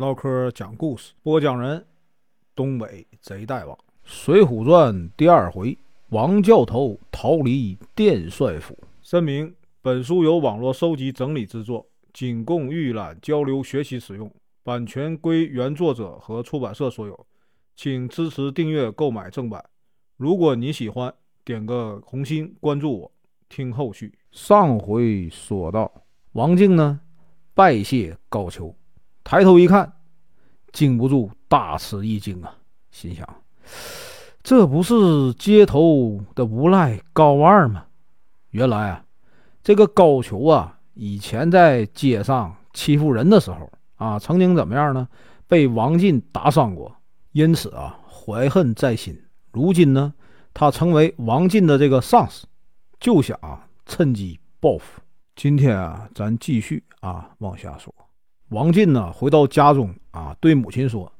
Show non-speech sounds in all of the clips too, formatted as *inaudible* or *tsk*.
唠嗑讲故事，播讲人：东北贼大王，《水浒传》第二回，王教头逃离殿帅府。声明：本书由网络收集整理制作，仅供预览、交流、学习使用，版权归原作者和出版社所有，请支持订阅、购买正版。如果你喜欢，点个红心，关注我，听后续。上回说到，王静呢拜谢高俅。抬头一看，禁不住大吃一惊啊！心想：这不是街头的无赖高二吗？原来啊，这个高俅啊，以前在街上欺负人的时候啊，曾经怎么样呢？被王进打伤过，因此啊，怀恨在心。如今呢，他成为王进的这个上司，就想趁机报复。今天啊，咱继续啊，往下说。王进呢，回到家中啊，对母亲说：“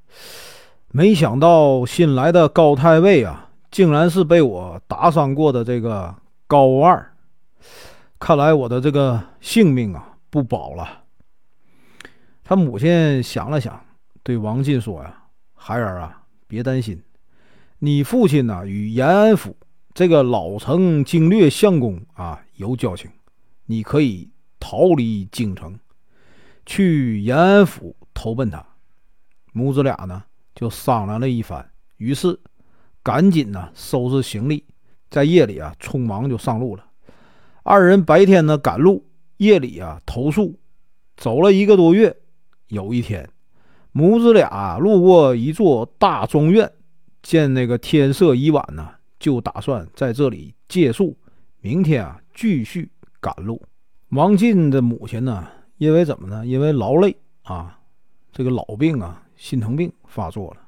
没想到新来的高太尉啊，竟然是被我打伤过的这个高二。看来我的这个性命啊，不保了。”他母亲想了想，对王进说：“呀，孩儿啊，别担心，你父亲呢，与延安府这个老城经略相公啊有交情，你可以逃离京城。”去延安府投奔他，母子俩呢就商量了一番，于是赶紧呢收拾行李，在夜里啊匆忙就上路了。二人白天呢赶路，夜里啊投宿，走了一个多月。有一天，母子俩路过一座大庄院，见那个天色已晚呢，就打算在这里借宿，明天啊继续赶路。王进的母亲呢？因为怎么呢？因为劳累啊，这个老病啊，心疼病发作了。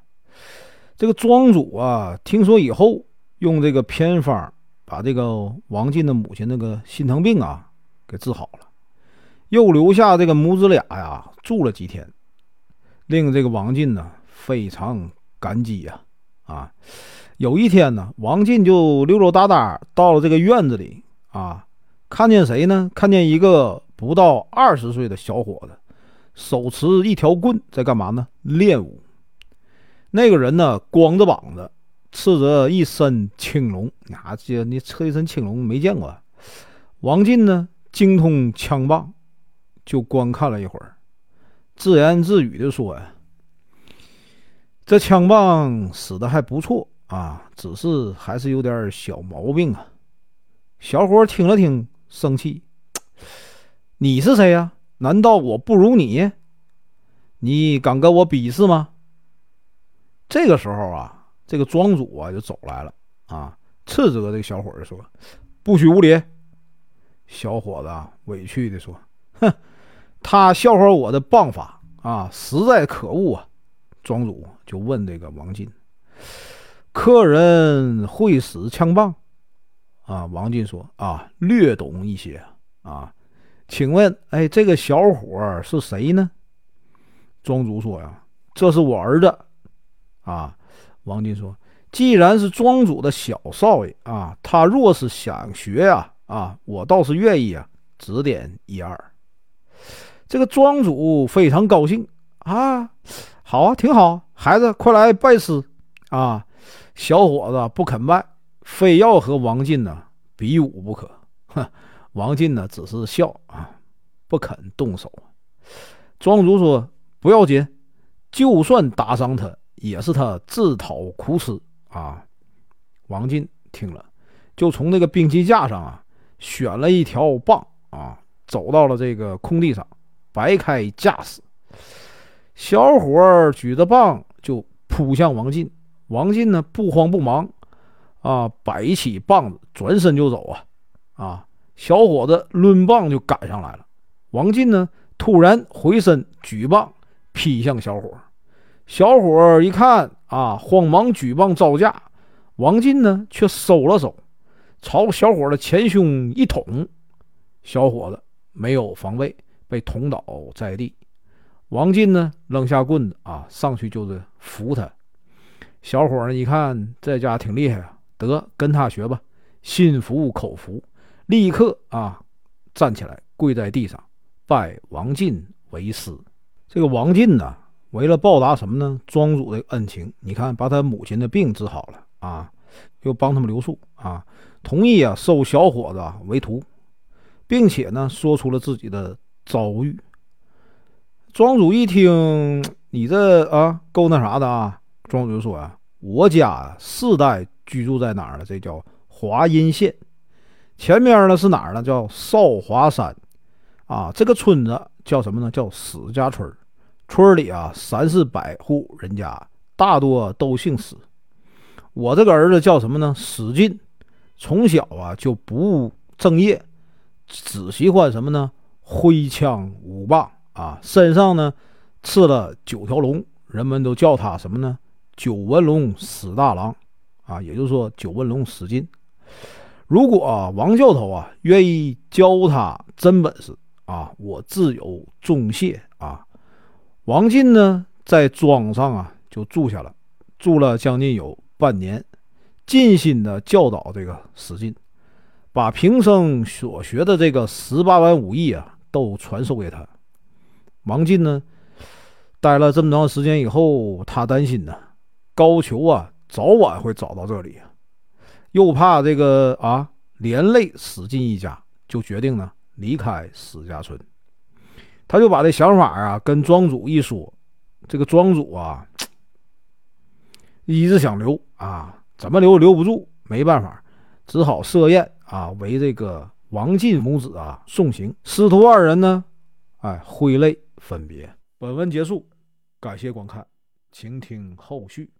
这个庄主啊，听说以后，用这个偏方把这个王进的母亲那个心疼病啊给治好了，又留下这个母子俩呀住了几天，令这个王进呢非常感激呀啊。有一天呢，王进就溜溜达达到了这个院子里啊，看见谁呢？看见一个。不到二十岁的小伙子，手持一条棍，在干嘛呢？练武。那个人呢，光着膀子，赤着一身青龙。啊，这你赤一身青龙没见过。王进呢，精通枪棒，就观看了一会儿，自言自语的说：“呀，这枪棒使的还不错啊，只是还是有点小毛病啊。”小伙听了听，生气。你是谁呀？难道我不如你？你敢跟我比试吗？这个时候啊，这个庄主啊就走来了啊，斥责这个小伙子说：“不许无礼！”小伙子委屈的说：“哼，他笑话我的棒法啊，实在可恶啊！”庄主就问这个王进：“客人会使枪棒？”啊，王进说：“啊，略懂一些啊。”请问，哎，这个小伙是谁呢？庄主说呀：“这是我儿子。”啊，王进说：“既然是庄主的小少爷啊，他若是想学呀，啊，我倒是愿意啊，指点一二。”这个庄主非常高兴啊，好啊，挺好，孩子快来拜师啊！小伙子不肯拜，非要和王进呢比武不可，哼。王进呢，只是笑啊，不肯动手。庄主说：“不要紧，就算打伤他，也是他自讨苦吃啊。”王进听了，就从那个兵器架上啊，选了一条棒啊，走到了这个空地上，摆开架势。小伙举着棒就扑向王进。王进呢，不慌不忙啊，摆起棒子，转身就走啊啊！小伙子抡棒就赶上来了，王进呢突然回身举棒劈向小伙，小伙一看啊，慌忙举棒招架，王进呢却收了手，朝小伙的前胸一捅，小伙子没有防备，被捅倒在地。王进呢扔下棍子啊，上去就是扶他。小伙呢一看这家挺厉害啊，得跟他学吧，心服口服。立刻啊，站起来跪在地上，拜王进为师。这个王进呢，为了报答什么呢？庄主的恩情，你看把他母亲的病治好了啊，又帮他们留宿啊，同意啊收小伙子为徒，并且呢说出了自己的遭遇。庄主一听，你这啊够那啥的啊，庄主就说啊，我家世代居住在哪儿呢？这叫华阴县，前面呢是哪儿呢？叫少华山啊，这个村子叫什么呢？叫史家村村里啊，三四百户人家，大多都姓史。我这个儿子叫什么呢？史进，从小啊就不务正业，只喜欢什么呢？挥枪舞棒啊，身上呢刺了九条龙，人们都叫他什么呢？九纹龙史大郎啊，也就是说九纹龙史进。如果、王教头啊愿意教他真本事啊，我自有重谢啊。王进呢，在庄上啊就住下了，住了将近有半年，尽心的教导这个史进，把平生所学的这个十八般武艺啊都传授给他。王进呢，待了这么长时间以后，他担心呢，高俅啊早晚会找到这里，又怕这个啊连累史进一家，就决定呢离开史家村。他就把这想法啊跟庄主一说，这个庄主啊 *tsk* 一直想留啊，怎么留留不住，没办法，只好设宴啊为这个王进母子啊送行。师徒二人呢，哎挥泪分别。本文结束，感谢观看，请听后续。